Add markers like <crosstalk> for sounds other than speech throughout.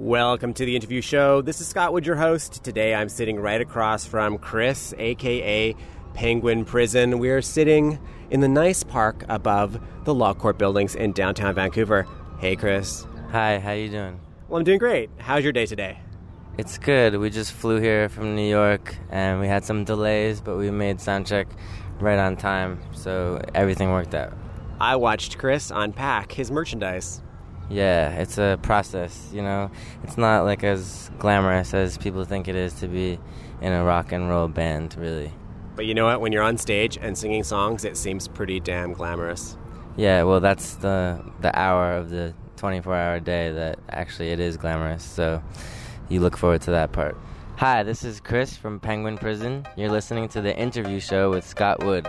Welcome to the interview show. This is Scott Wood, your host. Today I'm sitting right across from Chris, aka Penguin Prison. We're sitting in the nice park above the law court buildings in downtown Vancouver. Hey, Chris. Hi, how you doing? Well, I'm doing great. How's your day today? It's good. We just flew here from New York and we had some delays, but we made soundcheck right on time, so everything worked out. I watched Chris unpack his merchandise. Yeah, it's a process, you know. It's not like as glamorous as people think it is to be in a rock and roll band, really. But you know what? When you're on stage and singing songs, it seems pretty damn glamorous. Yeah, well, that's the the hour of the 24-hour day that actually it is glamorous. So you look forward to that part. Hi, this is Chris from Penguin Prison. You're listening to the interview show with Scott Wood.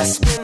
I spit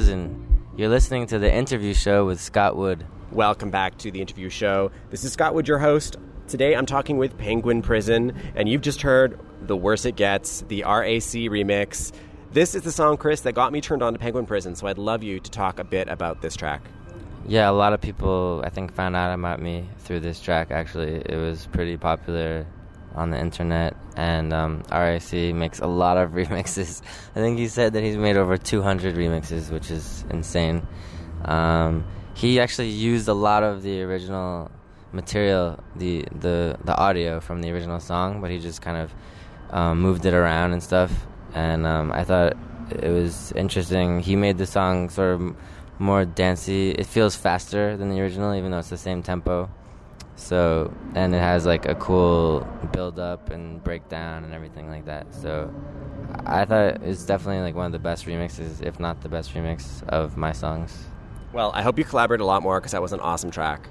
Prison. You're listening to the interview show with Scott Wood. Welcome back to the interview show. This is Scott Wood, your host. Today I'm talking with Penguin Prison, and you've just heard The Worse It Gets, the RAC remix. This is the song, Chris, that got me turned on to Penguin Prison, so I'd love you to talk a bit about this track. Yeah, a lot of people I think found out about me through this track. Actually, it was pretty popular on the internet, and um, RAC makes a lot of <laughs> remixes. I think he said that he's made over 200 remixes, which is insane. Um, he actually used a lot of the original material, the the the audio from the original song, but he just kind of um, moved it around and stuff. And um, I thought it was interesting. He made the song sort of more dancey. It feels faster than the original, even though it's the same tempo. So, and it has like a cool build up and breakdown and everything like that. So, I thought it's definitely like one of the best remixes, if not the best remix of my songs. Well, I hope you collaborate a lot more because that was an awesome track.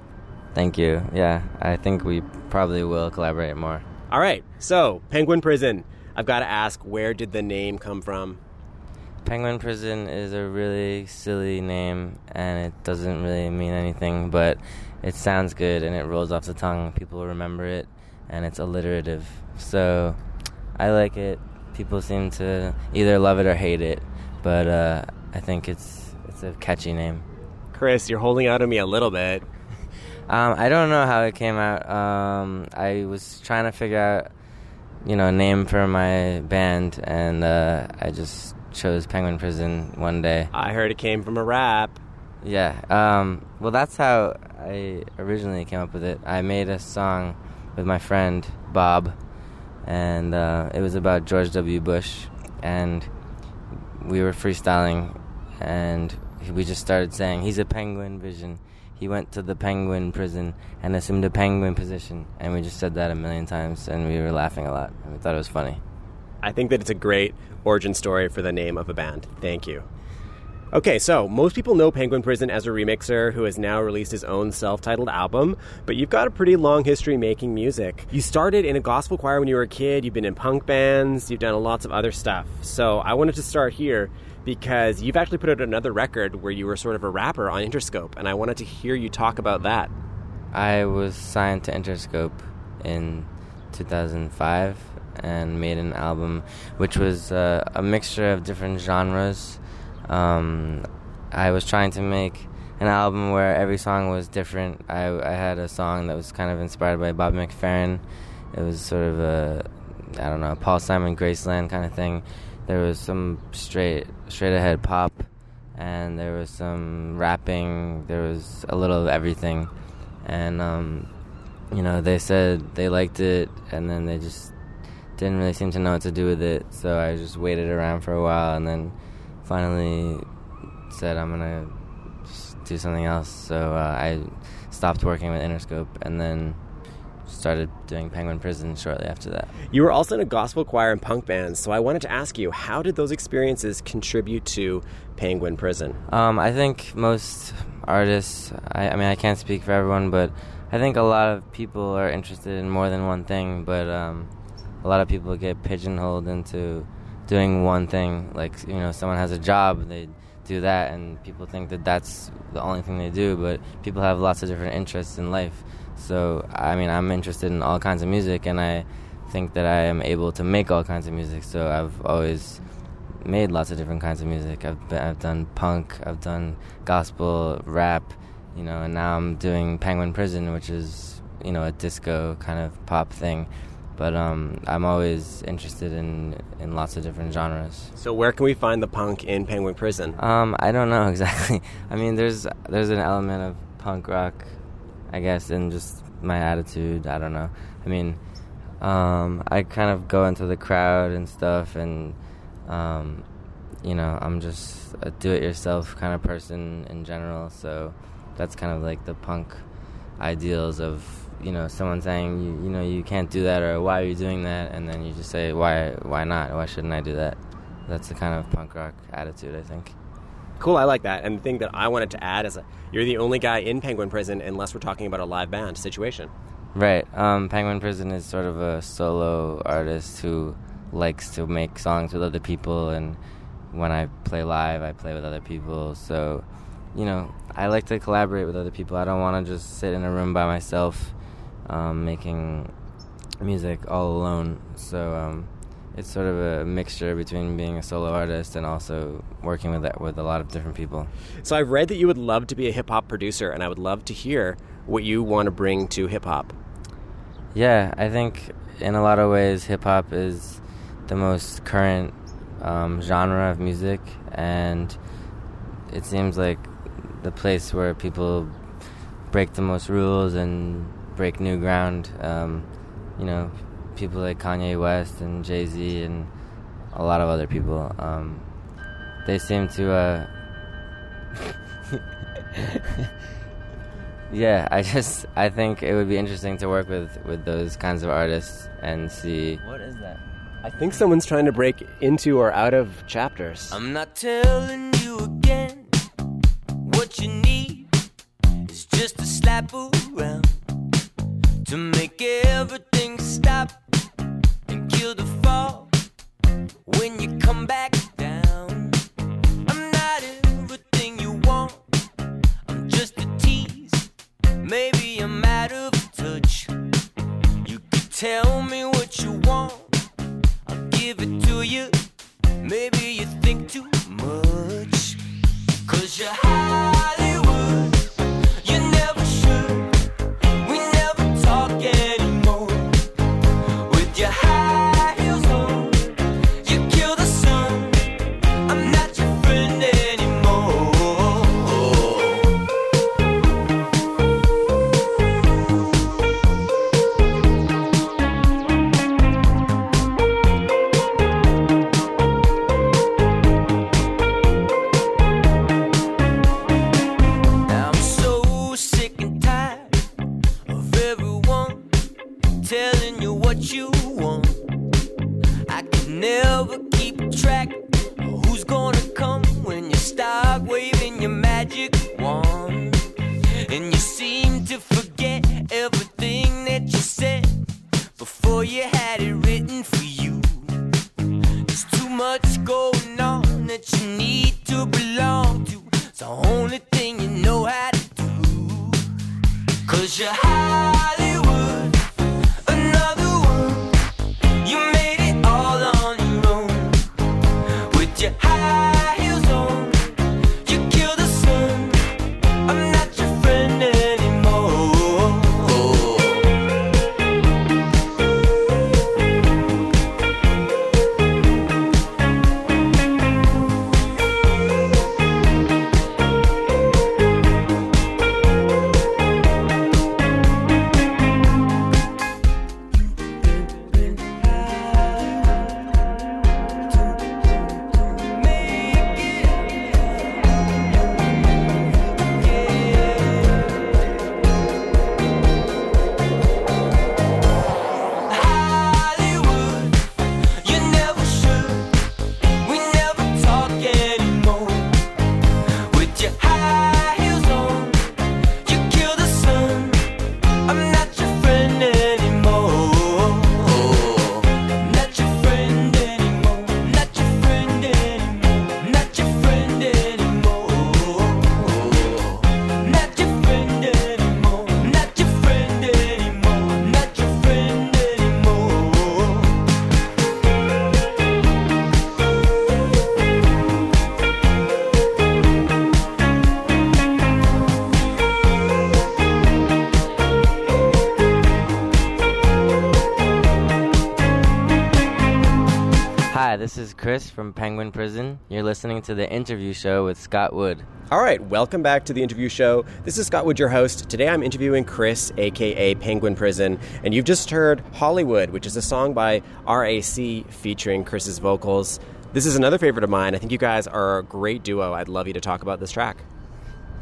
Thank you. Yeah, I think we probably will collaborate more. All right, so Penguin Prison. I've got to ask, where did the name come from? Penguin Prison is a really silly name and it doesn't really mean anything, but it sounds good and it rolls off the tongue. People remember it and it's alliterative. So I like it. People seem to either love it or hate it, but uh, I think it's it's a catchy name. Chris, you're holding out on me a little bit. <laughs> Um, I don't know how it came out. Um, I was trying to figure out, you know, a name for my band, and uh, I just chose Penguin Prison one day. I heard it came from a rap. Yeah. Um, well, that's how I originally came up with it. I made a song with my friend Bob, and uh, it was about George W. Bush, and we were freestyling, and we just started saying, "He's a penguin vision." He went to the penguin prison and assumed a penguin position, and we just said that a million times, and we were laughing a lot, and we thought it was funny. I think that it's a great origin story for the name of a band. Thank you. Okay, so most people know Penguin Prison as a remixer who has now released his own self titled album, but you've got a pretty long history making music. You started in a gospel choir when you were a kid, you've been in punk bands, you've done lots of other stuff. So I wanted to start here because you've actually put out another record where you were sort of a rapper on Interscope, and I wanted to hear you talk about that. I was signed to Interscope in 2005 and made an album which was uh, a mixture of different genres. Um, I was trying to make an album where every song was different. I, I had a song that was kind of inspired by Bob McFerrin. It was sort of a, I don't know, Paul Simon Graceland kind of thing. There was some straight straight ahead pop, and there was some rapping. There was a little of everything, and um, you know they said they liked it, and then they just didn't really seem to know what to do with it. So I just waited around for a while, and then finally said I'm gonna do something else. So uh, I stopped working with Interscope, and then started doing Penguin Prison shortly after that. You were also in a gospel choir and punk bands, so I wanted to ask you, how did those experiences contribute to Penguin Prison? Um, I think most artists, I, I, mean, I can't speak for everyone, but I think a lot of people are interested in more than one thing, but um, a lot of people get pigeonholed into doing one thing. Like, you know, someone has a job, they do that, and people think that that's the only thing they do, but people have lots of different interests in life. So, I mean, I'm interested in all kinds of music, and I think that I am able to make all kinds of music. So, I've always made lots of different kinds of music. I've been, I've done punk, I've done gospel, rap, you know, and now I'm doing Penguin Prison, which is you know a disco kind of pop thing. But um, I'm always interested in in lots of different genres. So where can we find the punk in Penguin Prison? Um, I don't know <laughs> exactly. I mean, there's there's an element of punk rock I guess, and just my attitude. I don't know. I mean, um, I kind of go into the crowd and stuff, and um, you know, I'm just a do-it-yourself kind of person in general. So that's kind of like the punk ideals of you know someone saying you you know you can't do that or why are you doing that, and then you just say why why not why shouldn't I do that? That's the kind of punk rock attitude, I think. Cool, I like that. And the thing that I wanted to add is a, you're the only guy in Penguin Prison unless we're talking about a live band situation. Right. Um, Penguin Prison is sort of a solo artist who likes to make songs with other people and when I play live, I play with other people. So, you know, I like to collaborate with other people. I don't want to just sit in a room by myself um, making music all alone. So um, it's sort of a mixture between being a solo artist and also working with that, with a lot of different people. So I've read that you would love to be a hip hop producer, and I would love to hear what you want to bring to hip hop. Yeah, I think in a lot of ways, hip hop is the most current um, genre of music, and it seems like the place where people break the most rules and break new ground. Um, you know, people like Kanye West and Jay Z and a lot of other people. Um, they seem to. Uh, <laughs> yeah, I just I think it would be interesting to work with with those kinds of artists and see. What is that? I think someone's trying to break into or out of chapters. I'm not telling you again. What you need is just a slap around to make everything stop and kill the fall when you come back down. Telling you what you want. I can never keep track this is Chris from Penguin Prison. You're listening to the interview show with Scott Wood. All right, welcome back to the interview show. This is Scott Wood, your host. Today I'm interviewing Chris, aka Penguin Prison, and you've just heard Hollywood, which is a song by RAC featuring Chris's vocals. This is another favorite of mine. I think you guys are a great duo. I'd love you to talk about this track.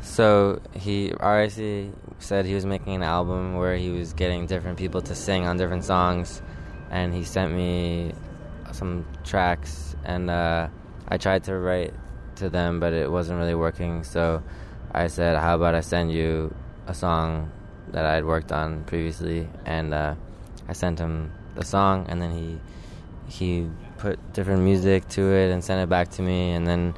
So he RAC said he was making an album where he was getting different people to sing on different songs, and he sent me some tracks, and uh, I tried to write to them, but it wasn't really working. So I said, "How about I send you a song that I had worked on previously?" And uh, I sent him the song, and then he he put different music to it and sent it back to me, and then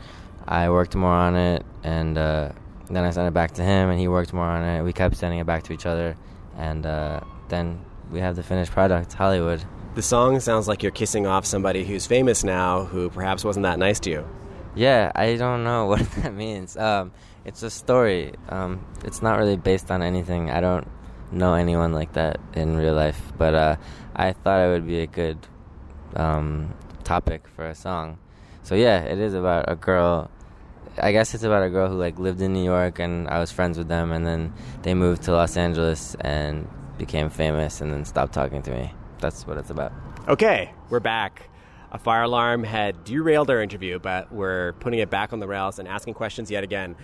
I worked more on it, and uh, then I sent it back to him, and he worked more on it. We kept sending it back to each other, and uh, then we have the finished product, Hollywood. The song sounds like you're kissing off somebody who's famous now who perhaps wasn't that nice to you. Yeah, I don't know <laughs> what that means. Um, it's a story. Um, it's not really based on anything. I don't know anyone like that in real life, but uh, I thought it would be a good um, topic for a song. So yeah, it is about a girl. I guess it's about a girl who like lived in New York, and I was friends with them, and then they moved to Los Angeles and became famous, and then stopped talking to me. That's what it's about. Okay, we're back. A fire alarm had derailed our interview, but we're putting it back on the rails and asking questions yet again.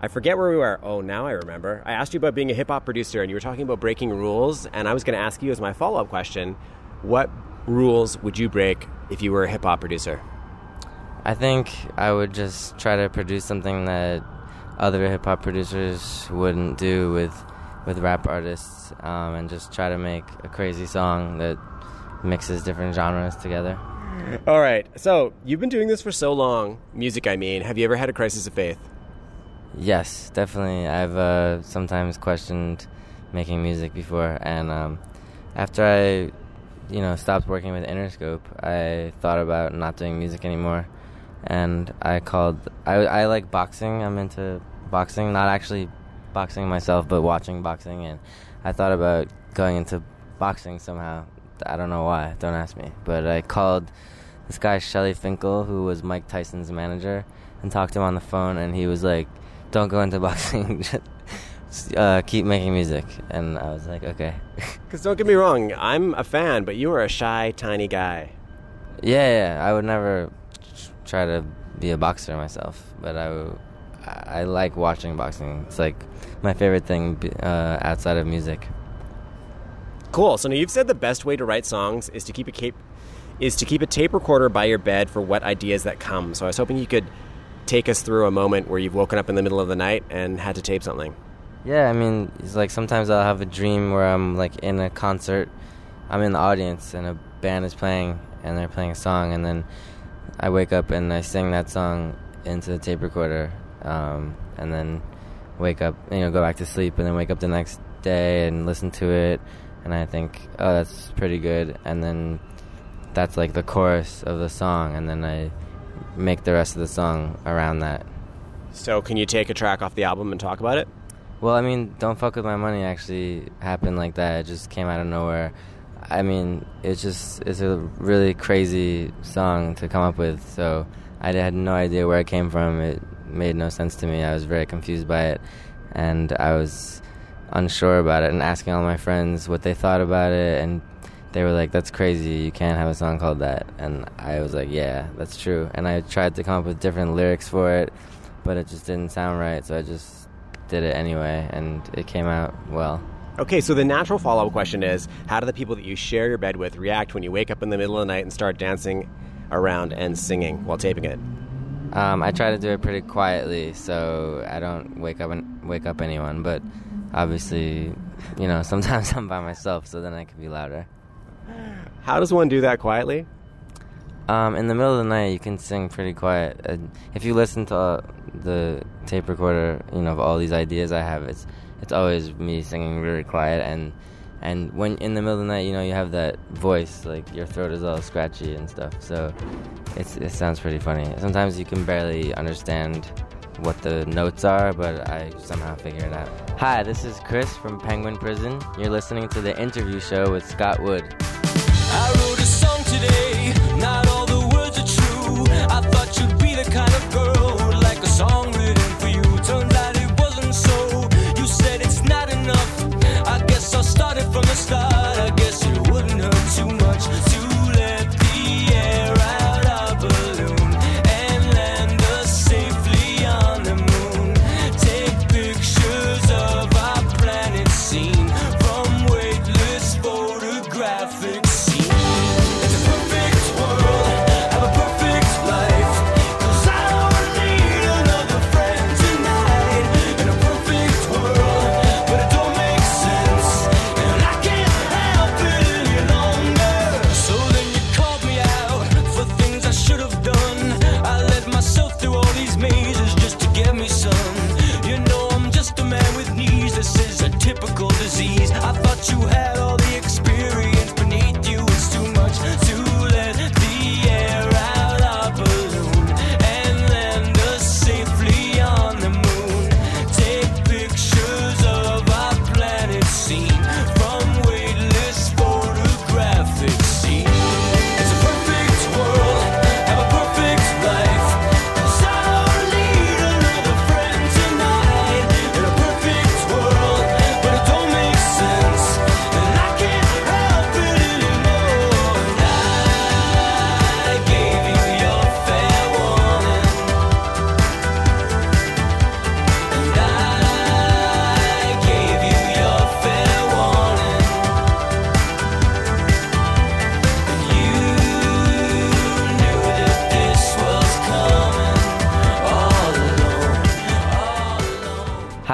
I forget where we were. Oh, now I remember. I asked you about being a hip hop producer, and you were talking about breaking rules. And I was going to ask you as my follow up question what rules would you break if you were a hip hop producer? I think I would just try to produce something that other hip hop producers wouldn't do with with rap artists, um, and just try to make a crazy song that mixes different genres together. All right. So you've been doing this for so long, music. I mean, have you ever had a crisis of faith? Yes, definitely. I've uh, sometimes questioned making music before, and um, after I, you know, stopped working with Interscope, I thought about not doing music anymore, and I called. I I like boxing. I'm into boxing, not actually boxing myself, but watching boxing, and I thought about going into boxing somehow. I don't know why. Don't ask me. But I called this guy Shelly Finkel, who was Mike Tyson's manager, and talked to him on the phone, and he was like don't go into <laughs> boxing. Just, uh, keep making music. And I was like, okay. <laughs> Because don't get me wrong, I'm a fan, but you are a shy, tiny guy. Yeah, yeah. I would never try to be a boxer myself, but I, w- I like watching boxing. It's like my favorite thing uh, outside of music. Cool. So now you've said the best way to write songs is to keep a cape, is to keep a tape recorder by your bed for what ideas that come. So I was hoping you could take us through a moment where you've woken up in the middle of the night and had to tape something. Yeah, I mean, it's like sometimes I'll have a dream where I'm like in a concert, I'm in the audience and a band is playing and they're playing a song, and then I wake up and I sing that song into the tape recorder, um, and then wake up, you know, go back to sleep, and then wake up the next day and listen to it, and I think, oh, that's pretty good, and then that's like the chorus of the song, and then I make the rest of the song around that. So, can you take a track off the album and talk about it? Well, I mean, Don't Fuck With My Money actually happened like that. It just came out of nowhere. I mean, it's just, it's a really crazy song to come up with. So, I had no idea where it came from. It made no sense to me. I was very confused by it. And I was unsure about it and asking all my friends what they thought about it. And they were like, "That's crazy. You can't have a song called that." And I was like, "Yeah, that's true." And I tried to come up with different lyrics for it, but it just didn't sound right. So I just did it anyway, and it came out well. Okay, so the natural follow up question is how do the people that you share your bed with react when you wake up in the middle of the night and start dancing around and singing while taping it? Um, I try to do it pretty quietly, so I don't wake up and wake up anyone. But obviously, you know, <laughs> sometimes I'm by myself, so then I can be louder. How does one do that quietly? Um, in the middle of the night, you can sing pretty quiet. Uh, if you listen to uh, the tape recorder, you know, of all these ideas I have, it's it's always me singing really quiet. And and when in the middle of the night, you know, you have that voice, like your throat is all scratchy and stuff. So it sounds pretty funny. Sometimes you can barely understand what the notes are, but I somehow figure it out. Hi, this is Chris from Penguin Prison. You're listening to the interview show with Scott Wood.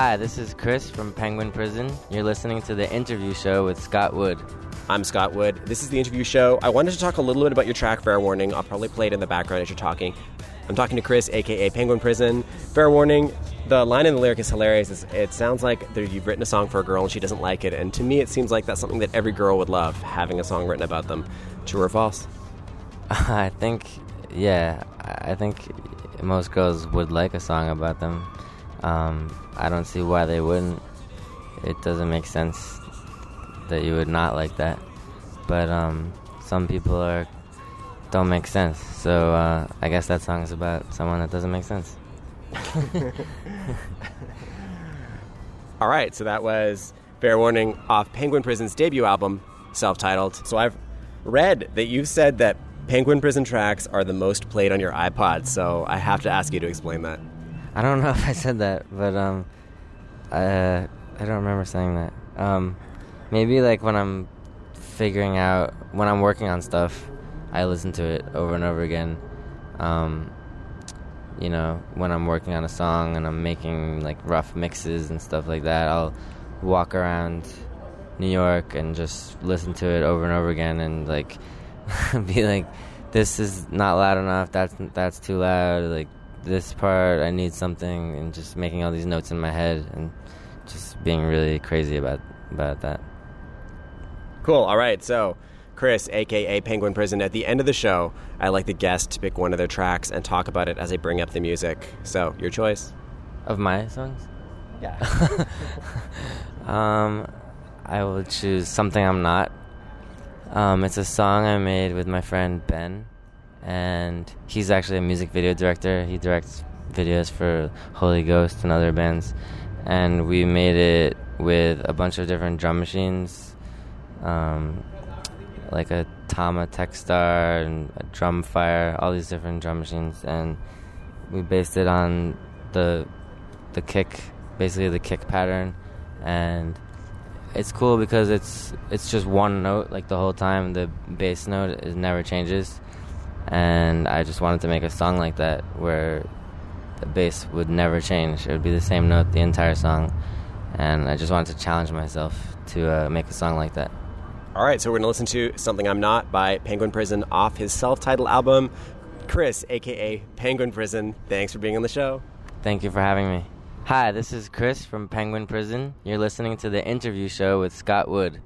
Hi, this is Chris from Penguin Prison. You're listening to the interview show with Scott Wood. I'm Scott Wood. This is the interview show. I wanted to talk a little bit about your track, Fair Warning. I'll probably play it in the background as you're talking. I'm talking to Chris, aka Penguin Prison. Fair Warning, the line in the lyric is hilarious. It's, it sounds like you've written a song for a girl and she doesn't like it. And to me, it seems like that's something that every girl would love, having a song written about them. True or false? <laughs> I think, yeah, I think most girls would like a song about them. Um, I don't see why they wouldn't. It doesn't make sense that you would not like that. But um, some people are don't make sense. So uh, I guess that song is about someone that doesn't make sense. <laughs> All right, so that was Fair Warning off Penguin Prison's debut album, self titled. So I've read that you've said that Penguin Prison tracks are the most played on your iPod, so I have to ask you to explain that. I don't know <laughs> if I said that, but um, I, I don't remember saying that. Um, maybe like when I'm figuring out, when I'm working on stuff, I listen to it over and over again. Um, you know, when I'm working on a song and I'm making like rough mixes and stuff like that, I'll walk around New York and just listen to it over and over again and like <laughs> be like, this is not loud enough. That's that's too loud. Like this part, I need something, and just making all these notes in my head and just being really crazy about about that. Cool. All right. So, Chris, aka Penguin Prison, at the end of the show, I like the guest to pick one of their tracks and talk about it as I bring up the music. So, your choice. Of my songs? Yeah. <laughs> um, I will choose something I'm not. Um, it's a song I made with my friend Ben, and he's actually a music video director. He directs videos for Holy Ghost and other bands, and we made it with a bunch of different drum machines, um, like a Tama Techstar and a Drumfire, all these different drum machines, and we based it on the the kick, basically the kick pattern, and it's cool because it's it's just one note like the whole time. The bass note is never changes, and I just wanted to make a song like that where the bass would never change. It would be the same note the entire song, and I just wanted to challenge myself to uh, make a song like that. All right, so we're gonna listen to "Something I'm Not" by Penguin Prison off his self-titled album. Chris, aka Penguin Prison, thanks for being on the show. Thank you for having me. Hi, this is Chris from Penguin Prison. You're listening to the interview show with Scott Wood.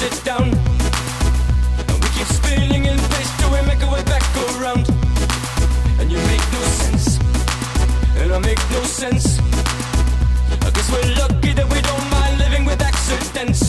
And sit down. And we keep spinning in place till we make our way back around. And you make no sense, and I make no sense. I guess we're lucky that we don't mind living with accidents.